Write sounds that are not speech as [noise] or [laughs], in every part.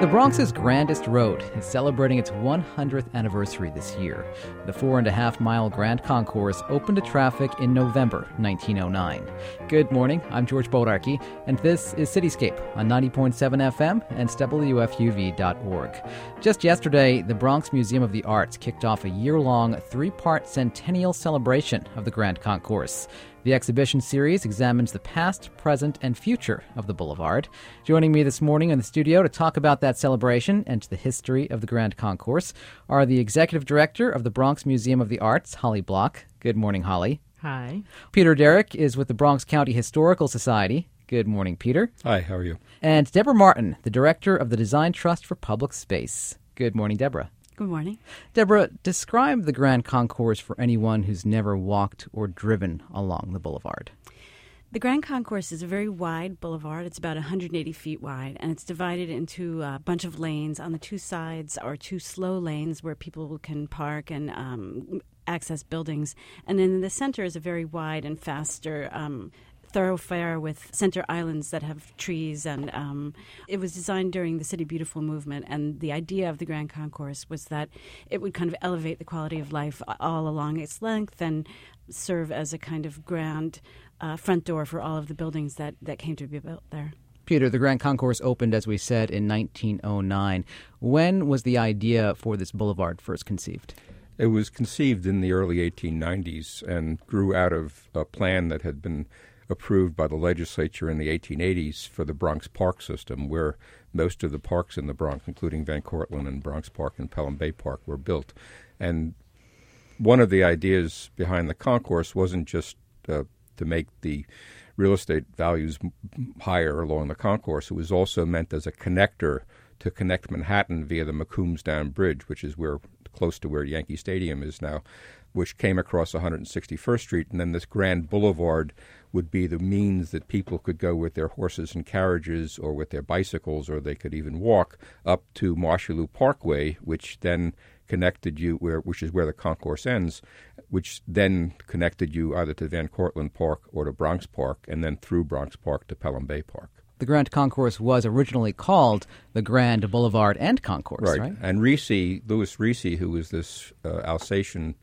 The Bronx's grandest road is celebrating its 100th anniversary this year. The four and a half mile Grand Concourse opened to traffic in November 1909. Good morning, I'm George Bodarky, and this is Cityscape on 90.7 FM and WFUV.org. Just yesterday, the Bronx Museum of the Arts kicked off a year long, three part centennial celebration of the Grand Concourse. The exhibition series examines the past, present, and future of the Boulevard. Joining me this morning in the studio to talk about that celebration and the history of the Grand Concourse are the executive director of the Bronx Museum of the Arts, Holly Block. Good morning, Holly. Hi. Peter Derrick is with the Bronx County Historical Society. Good morning, Peter. Hi, how are you? And Deborah Martin, the director of the Design Trust for Public Space. Good morning, Deborah. Good morning. Deborah, describe the Grand Concourse for anyone who's never walked or driven along the boulevard. The Grand Concourse is a very wide boulevard. It's about 180 feet wide, and it's divided into a bunch of lanes. On the two sides are two slow lanes where people can park and um, access buildings. And then in the center is a very wide and faster um, thoroughfare with center islands that have trees. And um, it was designed during the City Beautiful movement. And the idea of the Grand Concourse was that it would kind of elevate the quality of life all along its length and serve as a kind of grand uh, front door for all of the buildings that, that came to be built there. Peter, the Grand Concourse opened, as we said, in 1909. When was the idea for this boulevard first conceived? It was conceived in the early 1890s and grew out of a plan that had been approved by the legislature in the 1880s for the Bronx Park system, where most of the parks in the Bronx, including Van Cortlandt and Bronx Park and Pelham Bay Park, were built. And one of the ideas behind the concourse wasn't just uh, to make the real estate values higher along the concourse, it was also meant as a connector to connect Manhattan via the Macombs Dam Bridge, which is where close to where Yankee Stadium is now, which came across 161st Street, and then this grand boulevard would be the means that people could go with their horses and carriages or with their bicycles, or they could even walk up to Mosholu Parkway, which then connected you where which is where the concourse ends, which then connected you either to Van Cortlandt Park or to Bronx Park, and then through Bronx Park to Pelham Bay Park. The Grand Concourse was originally called the Grand Boulevard and Concourse, right? right? And Risse, Louis Risse, who was this uh, Alsatian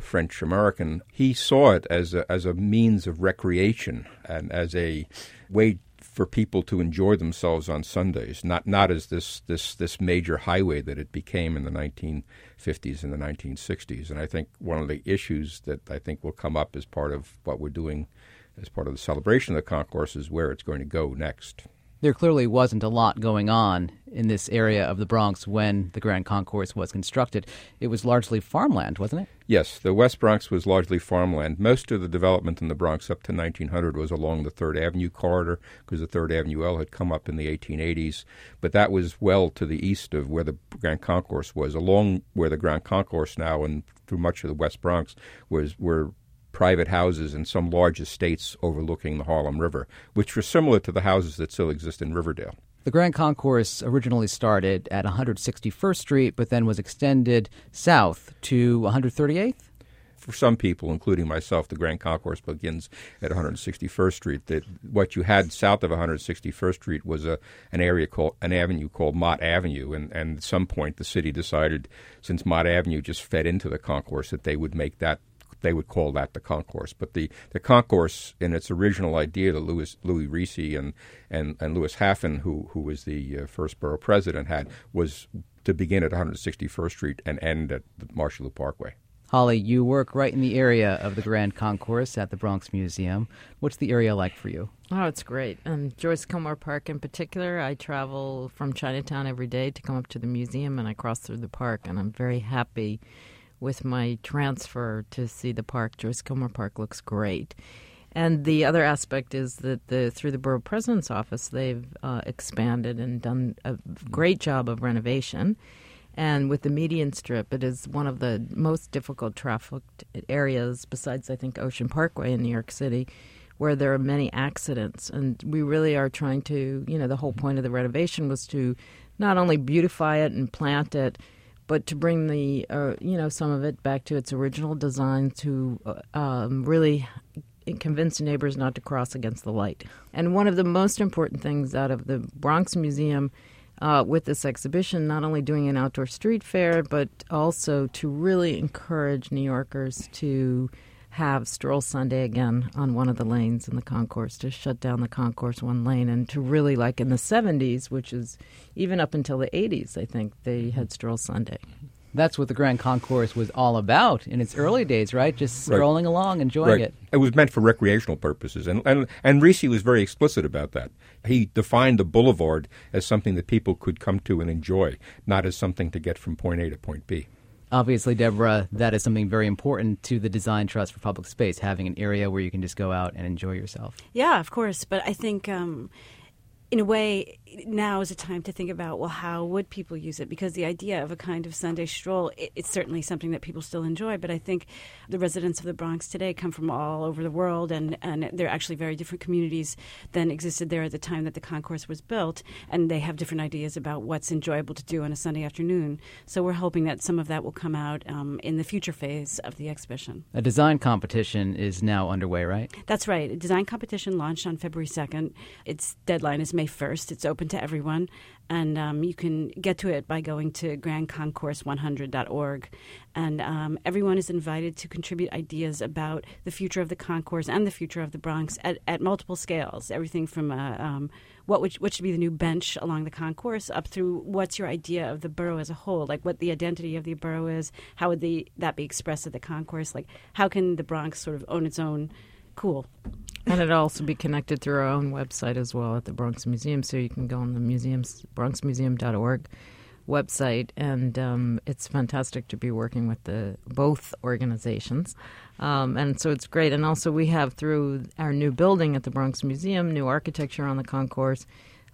French American, he saw it as a, as a means of recreation and as a way for people to enjoy themselves on Sundays, not not as this this this major highway that it became in the 1950s and the 1960s. And I think one of the issues that I think will come up as part of what we're doing as part of the celebration of the concourse is where it's going to go next there clearly wasn't a lot going on in this area of the Bronx when the Grand Concourse was constructed. It was largely farmland, wasn't it? Yes, the West Bronx was largely farmland. Most of the development in the Bronx up to 1900 was along the Third Avenue corridor because the Third Avenue L had come up in the 1880s, but that was well to the east of where the Grand Concourse was. Along where the Grand Concourse now and through much of the West Bronx was were private houses and some large estates overlooking the Harlem River, which were similar to the houses that still exist in Riverdale. The Grand Concourse originally started at 161st Street, but then was extended south to 138th? For some people, including myself, the Grand Concourse begins at 161st Street. That what you had south of 161st Street was a an area called an avenue called Mott Avenue, and, and at some point the city decided, since Mott Avenue just fed into the concourse, that they would make that they would call that the concourse. But the, the concourse, in its original idea, that Louis Louis Risse and and and Louis Haffen, who who was the uh, first borough president, had was to begin at 161st Street and end at the Mosholu Parkway. Holly, you work right in the area of the Grand Concourse at the Bronx Museum. What's the area like for you? Oh, it's great. And Joyce Kilmer Park in particular, I travel from Chinatown every day to come up to the museum and I cross through the park, and I'm very happy with my transfer to see the park. Joyce Kilmer Park looks great. And the other aspect is that the through the borough president's office, they've uh, expanded and done a great job of renovation. And with the median strip, it is one of the most difficult trafficked areas, besides I think Ocean Parkway in New York City, where there are many accidents. And we really are trying to, you know, the whole point of the renovation was to not only beautify it and plant it but to bring the uh, you know some of it back to its original design to uh, um, really convince neighbors not to cross against the light. And one of the most important things out of the Bronx Museum uh, with this exhibition, not only doing an outdoor street fair, but also to really encourage New Yorkers to have Stroll Sunday again on one of the lanes in the concourse, to shut down the concourse one lane, and to really, like in the 70s, which is even up until the 80s, I think, they mm-hmm. had Stroll Sunday. That's what the Grand Concourse was all about in its early days, right? Just Right. strolling along, enjoying Right. it. It was meant for recreational purposes, and and and Risse was very explicit about that. He defined the boulevard as something that people could come to and enjoy, not as something to get from point A to point B. Obviously, Deborah, that is something very important to the Design Trust for Public Space, having an area where you can just go out and enjoy yourself. Yeah, of course. But I think, um, in a way, now is a time to think about well, how would people use it? Because the idea of a kind of Sunday stroll, it, it's certainly something that people still enjoy. But I think the residents of the Bronx today come from all over the world, and, and they're actually very different communities than existed there at the time that the concourse was built, and they have different ideas about what's enjoyable to do on a Sunday afternoon. So we're hoping that some of that will come out um, in the future phase of the exhibition. A design competition is now underway, right? That's right. A design competition launched on February 2nd. Its deadline is May 1st. It's open to everyone. And um, you can get to it by going to grandconcourse100.org. And um, everyone is invited to contribute ideas about the future of the concourse and the future of the Bronx at, at multiple scales. Everything from uh, um, what, would, what should be the new bench along the concourse up through what's your idea of the borough as a whole, like what the identity of the borough is, how would the, that be expressed at the concourse, like how can the Bronx sort of own its own cool. And it'll also be connected through our own website as well at the Bronx Museum, so you can go on the museums bronxmuseum.org website, and um, it's fantastic to be working with the both organizations, um, and so it's great. And also, we have through our new building at the Bronx Museum, new architecture on the concourse,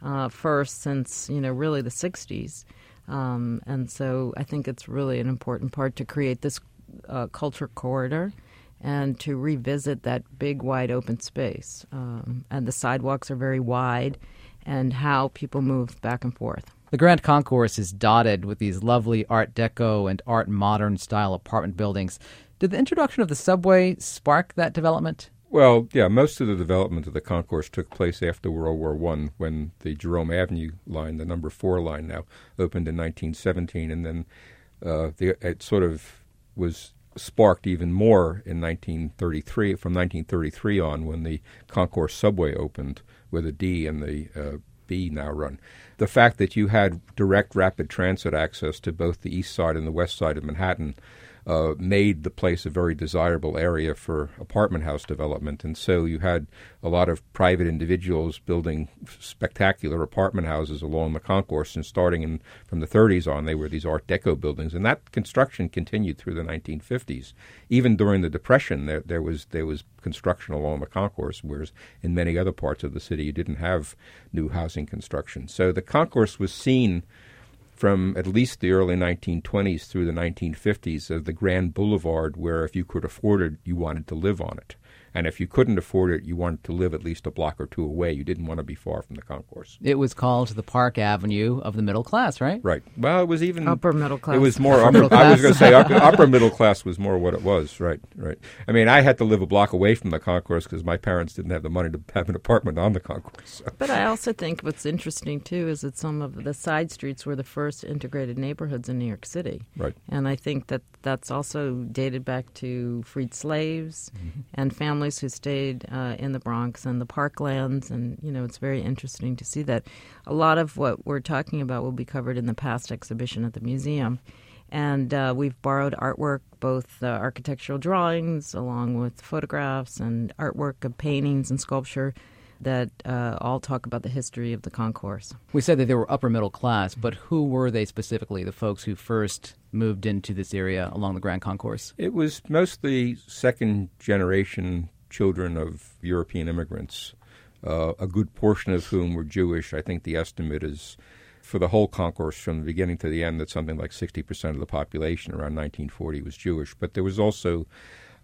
uh, first since you know really the '60s, um, and so I think it's really an important part to create this uh, culture corridor and to revisit that big, wide open space. Um, and the sidewalks are very wide, and how people move back and forth. The Grand Concourse is dotted with these lovely Art Deco and Art Modern style apartment buildings. Did the introduction of the subway spark that development? Well, yeah, most of the development of the concourse took place after World War One, when the Jerome Avenue line, the number four line now, opened in 1917, and then uh, the, it sort of was sparked even more in 1933, from 1933 on, when the concourse subway opened with a D and the uh, B now run. The fact that you had direct rapid transit access to both the east side and the west side of Manhattan uh, made the place a very desirable area for apartment house development. And so you had a lot of private individuals building spectacular apartment houses along the concourse. And starting in, from the 30s on, they were these Art Deco buildings. And that construction continued through the 1950s. Even during the Depression, there, there, was, there was construction along the concourse, whereas in many other parts of the city, you didn't have new housing construction. So the concourse was seen from at least the early 1920s through the 1950s as the grand boulevard where if you could afford it, you wanted to live on it. And if you couldn't afford it, you wanted to live at least a block or two away. You didn't want to be far from the concourse. It was called the Park Avenue of the middle class, right? Right. Well, it was even Upper middle class. It was more Upper upper. middle I was class. going to say upper, [laughs] upper middle class was more what it was. Right. Right. I mean, I had to live a block away from the concourse because my parents didn't have the money to have an apartment on the concourse. So. [laughs] But I also think what's interesting too is that some of the side streets were the first integrated neighborhoods in New York City. Right. And I think that that's also dated back to freed slaves mm-hmm. and families who stayed uh, in the Bronx and the parklands. And, you know, it's very interesting to see that. A lot of what we're talking about will be covered in the past exhibition at the museum. And uh, we've borrowed artwork, both uh, architectural drawings along with photographs and artwork of paintings and sculpture that uh, all talk about the history of the concourse. We said that they were upper middle class, but who were they specifically, the folks who first moved into this area along the Grand Concourse? It was mostly second generation children of European immigrants, uh, a good portion of whom were Jewish. I think the estimate is for the whole concourse from the beginning to the end that something like 60% of the population around 1940 was Jewish. But there was also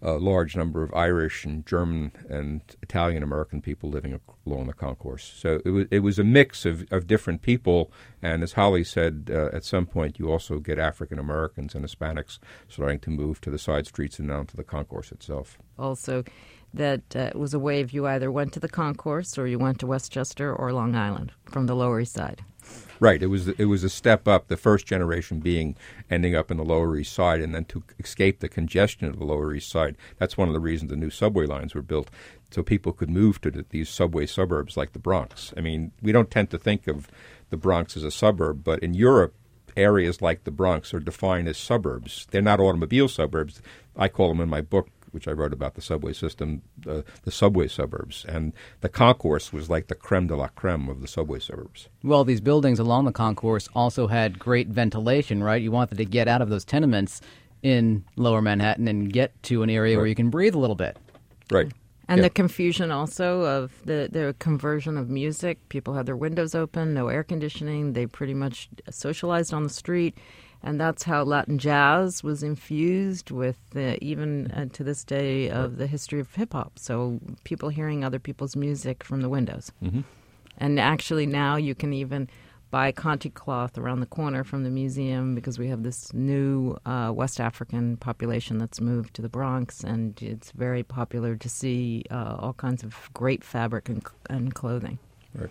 a large number of Irish and German and Italian American people living along the concourse. So it was, it was a mix of, of different people. And as Holly said, uh, at some point you also get African Americans and Hispanics starting to move to the side streets and down to the concourse itself. Also, that uh, was a if you either went to the concourse or you went to Westchester or Long Island from the Lower East Side. Right. It was it was a step up. The first generation being ending up in the Lower East Side, and then to escape the congestion of the Lower East Side. That's one of the reasons the new subway lines were built, so people could move to these subway suburbs like the Bronx. I mean, we don't tend to think of the Bronx as a suburb, but in Europe, areas like the Bronx are defined as suburbs. They're not automobile suburbs. I call them in my book which I wrote about the subway system, uh, the subway suburbs. And the concourse was like the creme de la creme of the subway suburbs. Well, these buildings along the concourse also had great ventilation, right? You wanted to get out of those tenements in lower Manhattan and get to an area right. where you can breathe a little bit. Right. And yeah. the confusion also of the, the conversion of music. People had their windows open, no air conditioning. They pretty much socialized on the street and that's how Latin jazz was infused with the, even uh, to this day of the history of hip hop. So people hearing other people's music from the windows, mm-hmm. and actually now you can even buy Kente cloth around the corner from the museum because we have this new uh, West African population that's moved to the Bronx, and it's very popular to see uh, all kinds of great fabric and, and clothing. Right.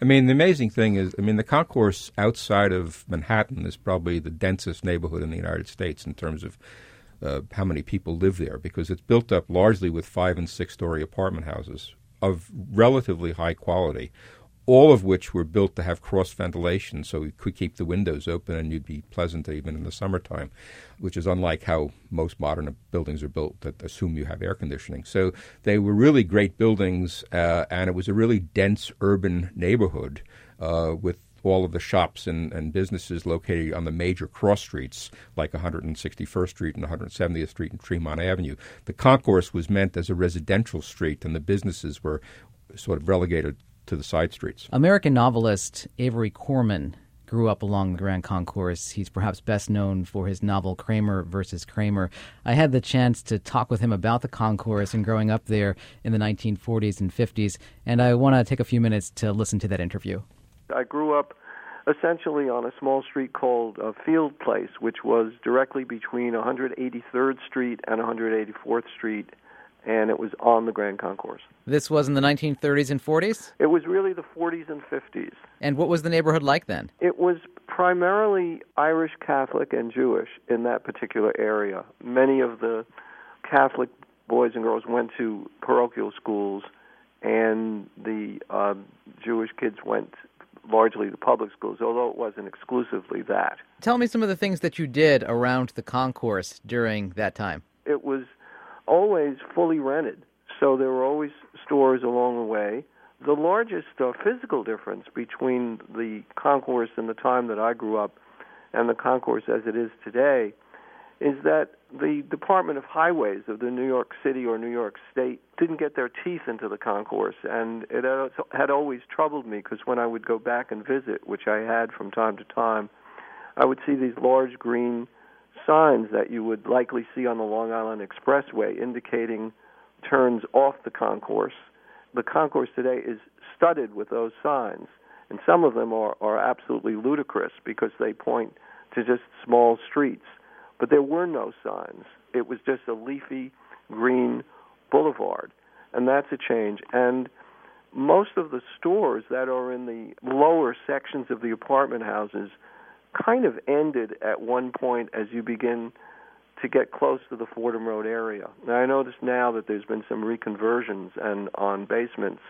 I mean, the amazing thing is, I mean, the concourse outside of Manhattan is probably the densest neighborhood in the United States in terms of uh, how many people live there because it's built up largely with five and six story apartment houses of relatively high quality all of which were built to have cross ventilation so we could keep the windows open and you'd be pleasant even in the summertime, which is unlike how most modern buildings are built that assume you have air conditioning. So they were really great buildings, uh, and it was a really dense urban neighborhood uh, with all of the shops and, and, businesses located on the major cross streets like 161st Street and 170th Street and Tremont Avenue. The concourse was meant as a residential street, and the businesses were sort of relegated to the side streets. American novelist Avery Corman grew up along the Grand Concourse. He's perhaps best known for his novel Kramer versus Kramer. I had the chance to talk with him about the concourse and growing up there in the 1940s and 50s, and I want to take a few minutes to listen to that interview. I grew up essentially on a small street called uh, Field Place, which was directly between 183rd Street and 184th Street and it was on the Grand Concourse. This was in the 1930s and 40s? It was really the 40s and 50s. And what was the neighborhood like then? It was primarily Irish Catholic and Jewish in that particular area. Many of the Catholic boys and girls went to parochial schools, and the uh, Jewish kids went largely to public schools, although it wasn't exclusively that. Tell me some of the things that you did around the concourse during that time. It was always fully rented, so there were always stores along the way. The largest uh, physical difference between the concourse in the time that I grew up and the concourse as it is today is that the Department of Highways of the New York City or New York State didn't get their teeth into the concourse, and it had always troubled me because when I would go back and visit, which I had from time to time, I would see these large green signs that you would likely see on the Long Island Expressway indicating turns off the concourse. The concourse today is studded with those signs, and some of them are, are absolutely ludicrous because they point to just small streets. But there were no signs. It was just a leafy green boulevard, and that's a change. And most of the stores that are in the lower sections of the apartment houses kind of ended at one point as you begin to get close to the Fordham Road area. Now I notice now that there's been some reconversions and on basements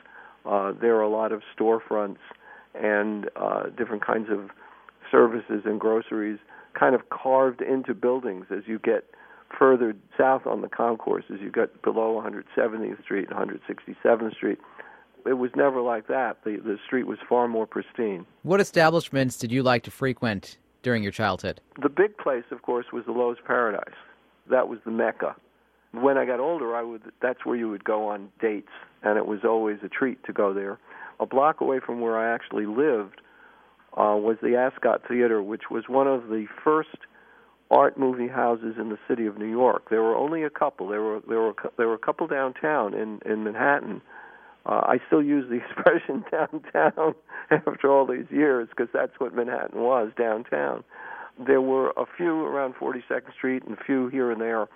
uh, there are a lot of storefronts and uh, different kinds of services and groceries kind of carved into buildings as you get further south on the concourse as you get below 170th Street and 167th Street it was never like that. The the street was far more pristine. What establishments did you like to frequent during your childhood? The big place, of course, was the Loew's Paradise. That was the mecca. When I got older, I would that's where you would go on dates, and it was always a treat to go there. A block away from where I actually lived uh, was the Ascot Theater, which was one of the first art movie houses in the city of New York. There were only a couple. There were there were there were a couple downtown in in Manhattan uh, I still use the [laughs] expression downtown after all these years because that's what Manhattan was downtown. There were a few around 42nd Street and a few here and there.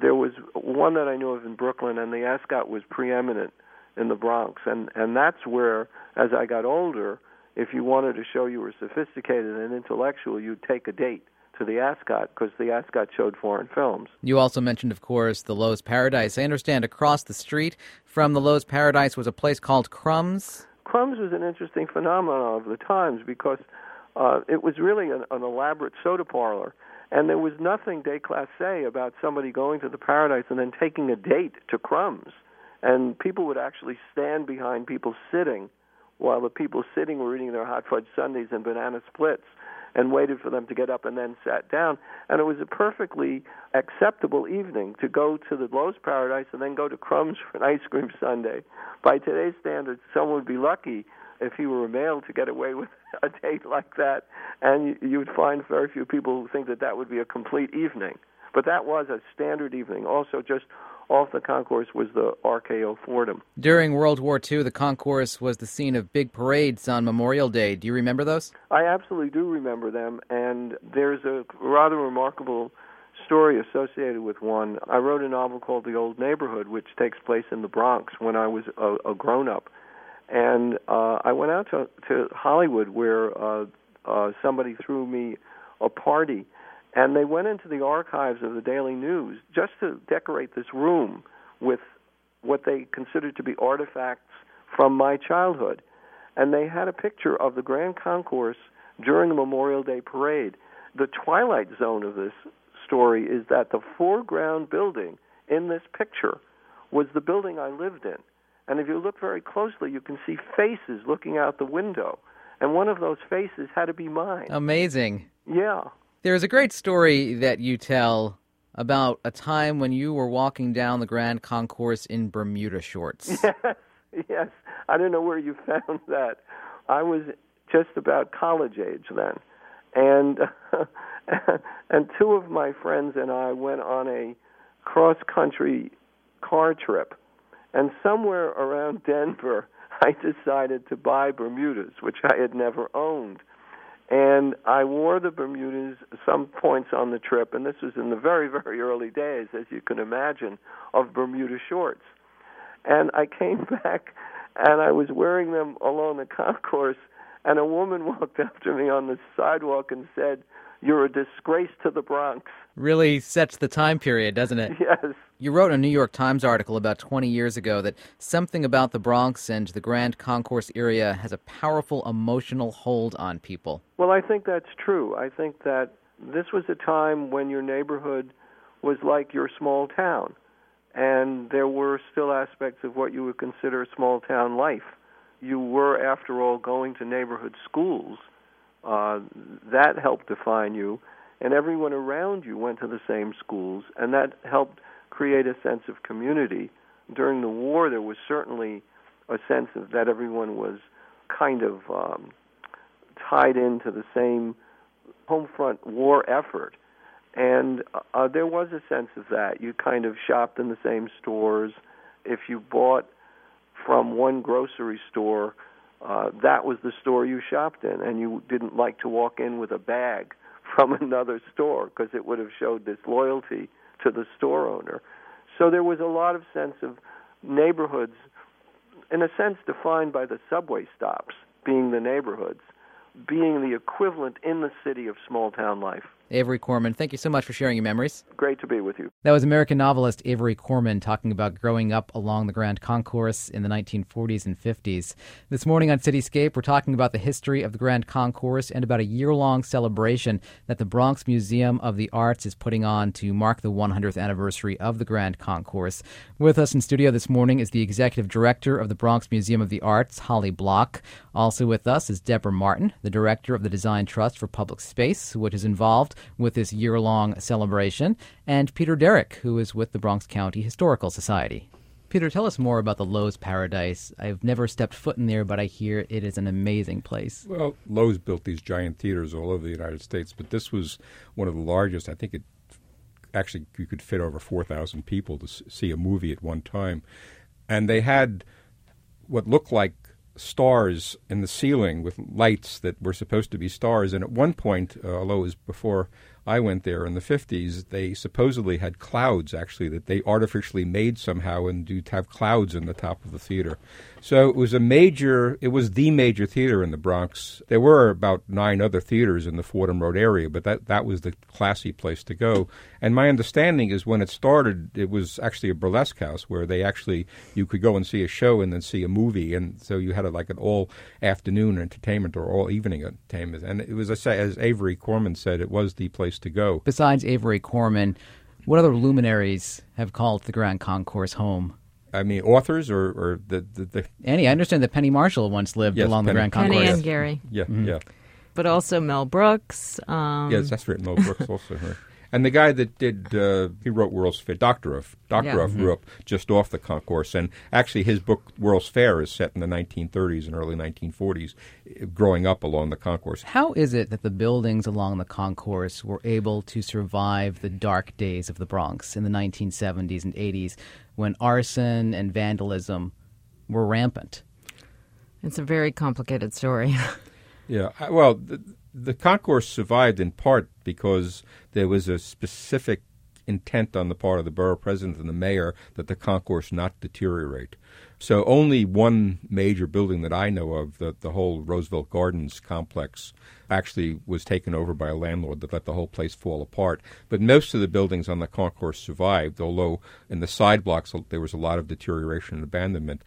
There was one that I knew of in Brooklyn, and the Ascot was preeminent in the Bronx, and and that's where, as I got older, if you wanted to show you were sophisticated and intellectual, you'd take a date to the Ascot because the Ascot showed foreign films. You also mentioned, of course, the Loew's Paradise. I understand across the street from the Loew's Paradise was a place called Krum's. Krum's was an interesting phenomenon of the times because uh, it was really an, an elaborate soda parlor. And there was nothing déclassé about somebody going to the Paradise and then taking a date to Krum's. And people would actually stand behind people sitting while the people sitting were eating their hot fudge sundaes and banana splits and waited for them to get up and then sat down. And it was a perfectly acceptable evening to go to the Loew's Paradise and then go to Krum's for an ice cream sundae. By today's standards, someone would be lucky if he were a male to get away with a date like that, and you would find very few people who think that that would be a complete evening. But that was a standard evening. Also, just off the concourse was the RKO Fordham. During World War II, the concourse was the scene of big parades on Memorial Day. Do you remember those? I absolutely do remember them, and there's a rather remarkable story associated with one. I wrote a novel called The Old Neighborhood, which takes place in the Bronx when I was a, a grown up. And uh, I went out to, to Hollywood where uh, uh, somebody threw me a party and they went into the archives of the Daily News just to decorate this room with what they considered to be artifacts from my childhood. And they had a picture of the Grand Concourse during the Memorial Day parade. The twilight zone of this story is that the foreground building in this picture was the building I lived in. And if you look very closely, you can see faces looking out the window. And one of those faces had to be mine. Amazing. Yeah. There's a great story that you tell about a time when you were walking down the Grand Concourse in Bermuda shorts. [laughs] Yes. I don't know where you found that. I was just about college age then, and [laughs] and two of my friends and I went on a cross country car trip, and somewhere around Denver, [laughs] I decided to buy Bermudas, which I had never owned. And I wore the Bermudas some points on the trip, and this was in the very, [laughs] very early days, as you can imagine, of Bermuda shorts. And I came [laughs] back, and I was wearing them along the [laughs] concourse, and a woman walked up to me on the sidewalk and said, "You're a disgrace to the Bronx." Really sets the time period, doesn't it? Yes. You wrote a New York Times article about 20 years ago that something about the Bronx and the Grand Concourse area has a powerful emotional hold on people. Well, I think that's true. I think that this was a time when your neighborhood was like your small town, and there were still aspects of what you would consider small town life. You were, after all, going to neighborhood schools. Uh, that helped define you, and everyone around you went to the same schools, and that helped create a sense of community. During the war, there was certainly a sense of that everyone was kind of um, tied into the same home front war effort. And uh, there was a sense of that. You kind of shopped in the same stores. If you bought from one grocery store, uh, that was the store you shopped in, and you didn't like to walk in with a bag [laughs] from another store because it would have showed disloyalty to the store owner. So there was a lot of sense of neighborhoods, in a sense defined by the subway stops being the neighborhoods, being the equivalent in the city of small town life. Avery Corman, thank you so much for sharing your memories. Great to be with you. That was American novelist Avery Corman talking about growing up along the Grand Concourse in the 1940s and 50s. This morning on Cityscape, we're talking about the history of the Grand Concourse and about a year long celebration that the Bronx Museum of the Arts is putting on to mark the 100th anniversary of the Grand Concourse. With us in studio this morning is the executive director of the Bronx Museum of the Arts, Holly Block. Also with us is Deborah Martin, the director of the Design Trust for Public Space, which is involved with this year long celebration, and Peter Derrick, who is with the Bronx County Historical Society. Peter, tell us more about the Loew's Paradise. I've never stepped foot in there, but I hear it is an amazing place. Well, Loew's built these giant theaters all over the United States, but this was one of the largest. I think it actually you could fit over 4,000 people to see a movie at one time. And they had what looked like stars in the ceiling with lights that were supposed to be stars. And at one point, uh, although it was before I went there in the 50s, they supposedly had clouds, actually, that they artificially made somehow and do have clouds in the top of the theater. So it was a major, it was the major theater in the Bronx. There were about nine other theaters in the Fordham Road area, but that, that was the classy place to go. And my understanding is when it started, it was actually a burlesque house where they actually, you could go and see a show and then see a movie. And so you had a, like an all afternoon entertainment or all evening entertainment. And it was, as Avery Corman said, it was the place to go. Besides Avery Corman, what other luminaries have called the Grand Concourse home? I mean, authors or, or the, the, the Annie. I understand that Penny Marshall once lived yes, along Penny, the Grand Concourse. Penny and Garry. Yeah, mm-hmm. yeah. But also Mel Brooks. Um, yes, that's right. Mel Brooks also. Right. And the guy that did, uh, he wrote World's Fair, Doctorow. Dr. Yeah. Mm-hmm. grew up just off the concourse. And actually, his book, World's Fair, is set in the 1930s and early 1940s, growing up along the concourse. How is it that the buildings along the concourse were able to survive the dark days of the Bronx in the 1970s and 80s when arson and vandalism were rampant? It's a very complicated story. [laughs] yeah. Well, the, the concourse survived in part because there was a specific intent on the part of the borough president and the mayor that the concourse not deteriorate. So only one major building that I know of, the, the whole Roosevelt Gardens complex, actually was taken over by a landlord that let the whole place fall apart. But most of the buildings on the concourse survived, although in the side blocks there was a lot of deterioration and abandonment.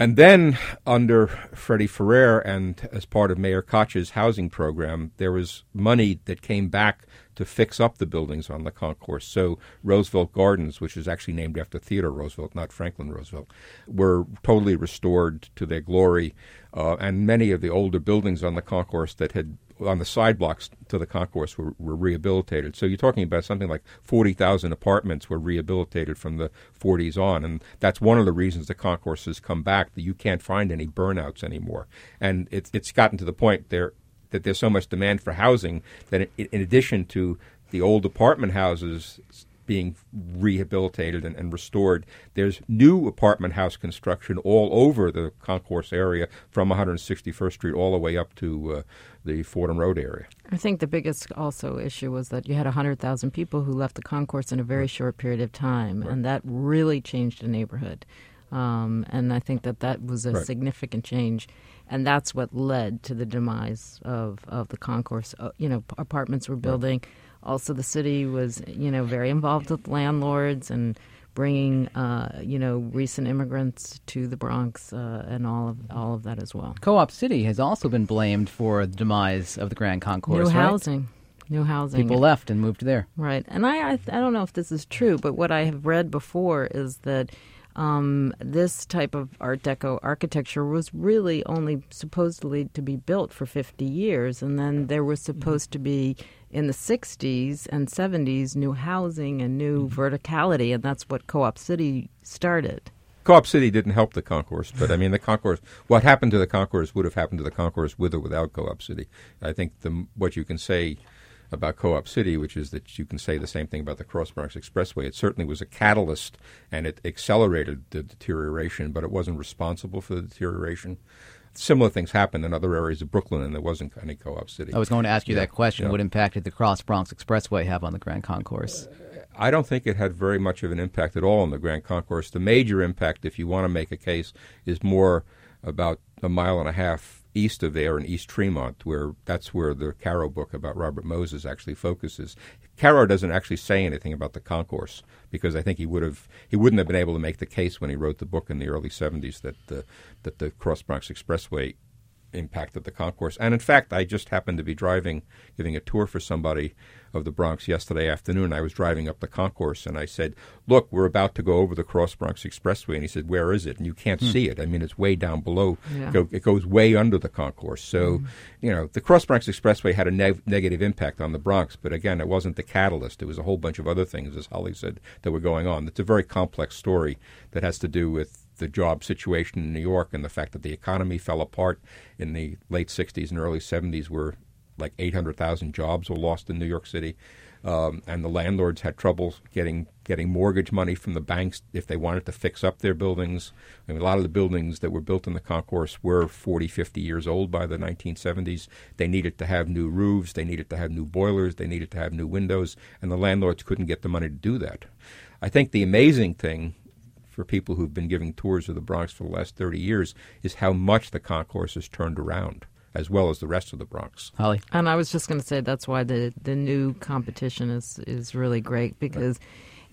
And then, under Freddie Ferrer and as part of Mayor Koch's housing program, there was money that came back to fix up the buildings on the concourse. So, Roosevelt Gardens, which is actually named after Theodore Roosevelt, not Franklin Roosevelt, were totally restored to their glory. Uh, and many of the older buildings on the concourse that had on the side blocks to the concourse were, were rehabilitated. So you're talking about something like 40,000 apartments were rehabilitated from the 40s on. And that's one of the reasons the concourse has come back, that you can't find any burnouts anymore. And it's, it's gotten to the point there that there's so much demand for housing that in addition to the old apartment houses being rehabilitated and, and, restored. There's new apartment house construction all over the concourse area from 161st Street all the way up to uh, the Fordham Road area. I think the biggest also issue was that you had 100,000 people who left the concourse in a very right. short period of time, right. and that really changed the neighborhood. Um, and I think that that was a right. significant change, and that's what led to the demise of, of the concourse. Uh, you know, apartments were building. Also, the city was, you know, very involved with landlords and bringing, uh, you know, recent immigrants to the Bronx uh, and all of all of that as well. Co-op City has also been blamed for the demise of the Grand Concourse. New right? housing. New housing. People left and moved there. Right. And I, I, I don't know if this is true, but what I have read before is that um, this type of Art Deco architecture was really only supposedly to be built for 50 years, and then there was supposed to be in the 60s and 70s new housing and new mm-hmm. verticality, and that's what Co op City started. Co op City didn't help the concourse, but I mean, the concourse, what happened to the concourse would have happened to the concourse with or without Co op City. I think the, what you can say about Co-op City, which is that you can say the same thing about the Cross Bronx Expressway. It certainly was a catalyst and it accelerated the deterioration, but it wasn't responsible for the deterioration similar things happened in other areas of Brooklyn, and there wasn't any co-op city. I was going to ask you yeah, that question. Yeah. What impact did the Cross Bronx Expressway have on the Grand Concourse? I don't think it had very much of an impact at all on the Grand Concourse. The major impact, if you want to make a case, is more about a mile and a half east of there in East Tremont, where that's where the Caro book about Robert Moses actually focuses. Caro doesn't actually say anything about the concourse because I think he would have he wouldn't have been able to make the case when he wrote the book in the early 70s that the that the Cross Bronx Expressway impacted the concourse. And in fact, I just happened to be driving, giving a tour for somebody of the Bronx yesterday afternoon. I was driving up the concourse and I said, Look, we're about to go over the Cross Bronx Expressway. And he said, Where is it? And you can't hmm. see it. I mean, it's way down below. Yeah. It goes way under the concourse. So, mm. you know, the Cross Bronx Expressway had a ne- negative impact on the Bronx. But again, it wasn't the catalyst. It was a whole bunch of other things, as Holly said, that were going on. It's a very complex story that has to do with the job situation in New York and the fact that the economy fell apart in the late 60s and early 70s where like 800,000 jobs were lost in New York City. Um, and the landlords had trouble getting getting mortgage money from the banks if they wanted to fix up their buildings. I mean, a lot of the buildings that were built in the concourse were 40, 50 years old by the 1970s. They needed to have new roofs, they needed to have new boilers, they needed to have new windows, and the landlords couldn't get the money to do that. I think the amazing thing for people who've been giving tours of the Bronx for the last 30 years is how much the concourse has turned around as well as the rest of the Bronx. Holly? And I was just going to say that's why the, the new competition is, is really great because.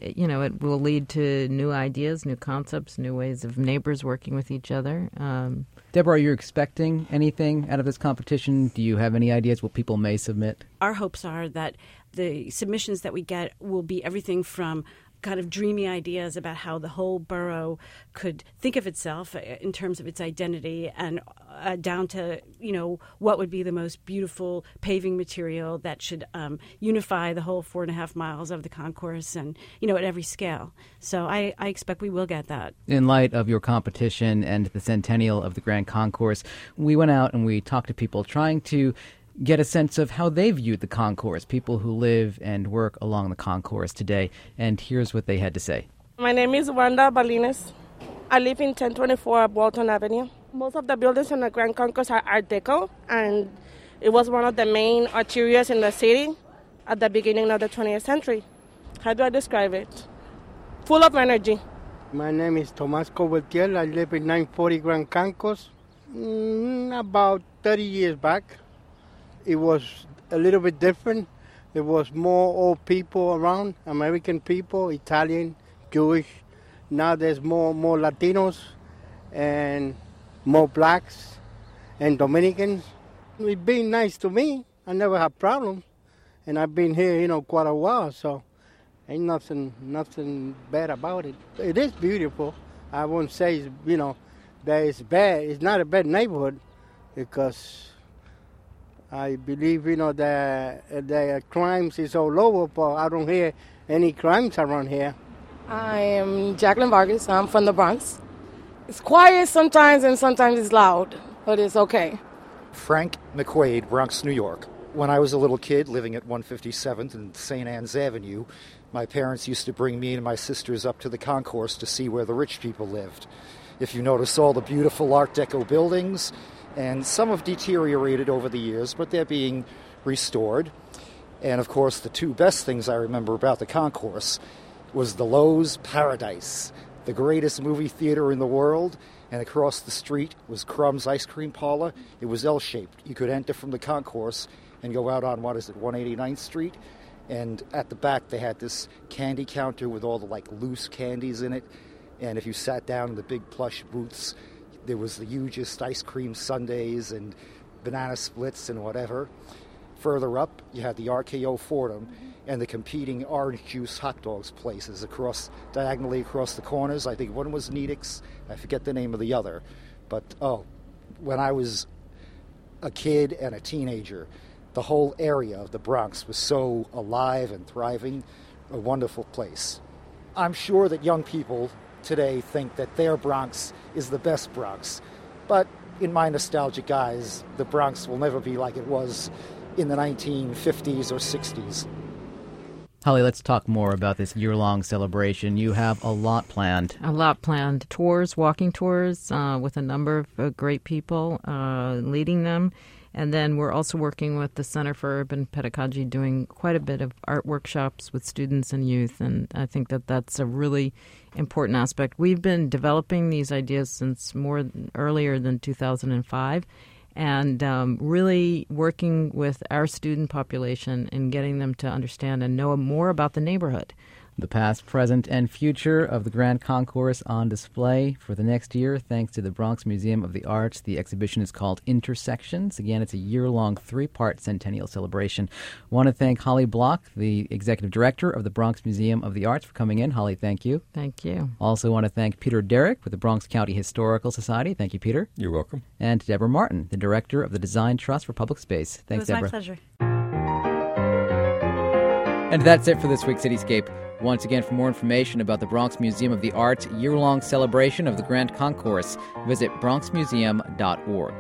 Right. you know, it will lead to new ideas, new concepts, new ways of neighbors working with each other. Um, Deborah, are you expecting anything out of this competition? Do you have any ideas what people may submit? Our hopes are that the submissions that we get will be everything from kind of dreamy ideas about how the whole borough could think of itself uh, in terms of its identity and uh, down to you know what would be the most beautiful paving material that should um, unify the whole four and a half miles of the concourse and you know at every scale. So I, I expect we will get that. In light of your competition and the centennial of the grand concourse we went out and we talked to people trying to get a sense of how they viewed the concourse, people who live and work along the concourse today. And here's what they had to say. My name is Wanda Balines. I live in 1024 Walton Avenue. Most of the buildings in the Grand Concourse are Art Deco, and it was one of the main arterials in the city at the beginning of the 20th century. How do I describe it? Full of energy. My name is Tomas Cobeltiel. I live in 940 Grand Concourse. Mm, about 30 years back, it was a little bit different. There was more old people around, American people, Italian, Jewish. Now there's more more Latinos and more blacks and Dominicans. It's been nice to me. I never had problems, and I've been here, you know, quite a while. So ain't nothing nothing bad about it. It is beautiful. I won't say, you know, that it's bad. It's not a bad neighborhood because I believe, you know, the, uh, the crimes is all over, but I don't hear any crimes around here. I am Jacqueline Vargas. I'm from the Bronx. It's quiet sometimes and sometimes it's loud, but it's okay. Frank McQuaid, Bronx, New York. When I was a little kid living at 157th and St. Ann's Avenue, my parents used to bring me and my sisters up to the concourse to see where the rich people lived. If you notice all the beautiful Art Deco buildings, and some have deteriorated over the years, but they're being restored. And of course, the two best things I remember about the concourse was the Loew's Paradise, the greatest movie theater in the world, and across the street was Krum's Ice Cream Parlor. It was L-shaped. You could enter from the concourse and go out on what is it, 189th Street, and at the back they had this candy counter with all the like loose candies in it. And if you sat down in the big plush booths, there was the hugest ice cream sundaes and banana splits and whatever. Further up, you had the RKO Fordham mm-hmm. and the competing orange juice hot dogs places across diagonally across the corners. I think one was Nedick's. I forget the name of the other, but oh, when I was a kid and a teenager, the whole area of the Bronx was so alive and thriving, a wonderful place. I'm sure that young people today think that their Bronx is the best Bronx. But in my nostalgic eyes, the Bronx will never be like it was in the 1950s or 60s. Holly, let's talk more about this year long celebration. You have a lot planned. A lot planned. Tours, walking tours uh, with a number of uh, great people uh, leading them. And then we're also working with the Center for Urban Pedagogy, doing quite a bit of art workshops with students and youth. And I think that that's a really important aspect. We've been developing these ideas since more earlier than 2005 and um, really working with our student population and getting them to understand and know more about the neighborhood the past, present, and future of the Grand Concourse on display for the next year thanks to the Bronx Museum of the Arts. The exhibition is called Intersections. Again, it's a year long three part centennial celebration. I want to thank Holly Block, the executive director of the Bronx Museum of the Arts, for coming in. Holly, thank you. Thank you. Also, want to thank Peter Derrick with the Bronx County Historical Society. Thank you, Peter. You're welcome. And Deborah Martin, the director of the Design Trust for Public Space. Thanks, it was Deborah. my pleasure. And that's it for this week's Cityscape. Once again, for more information about the Bronx Museum of the Arts year long celebration of the Grand Concourse, visit bronxmuseum.org.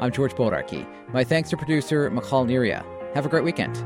I'm George Bodarky. My thanks to producer Michal Neria. Have a great weekend.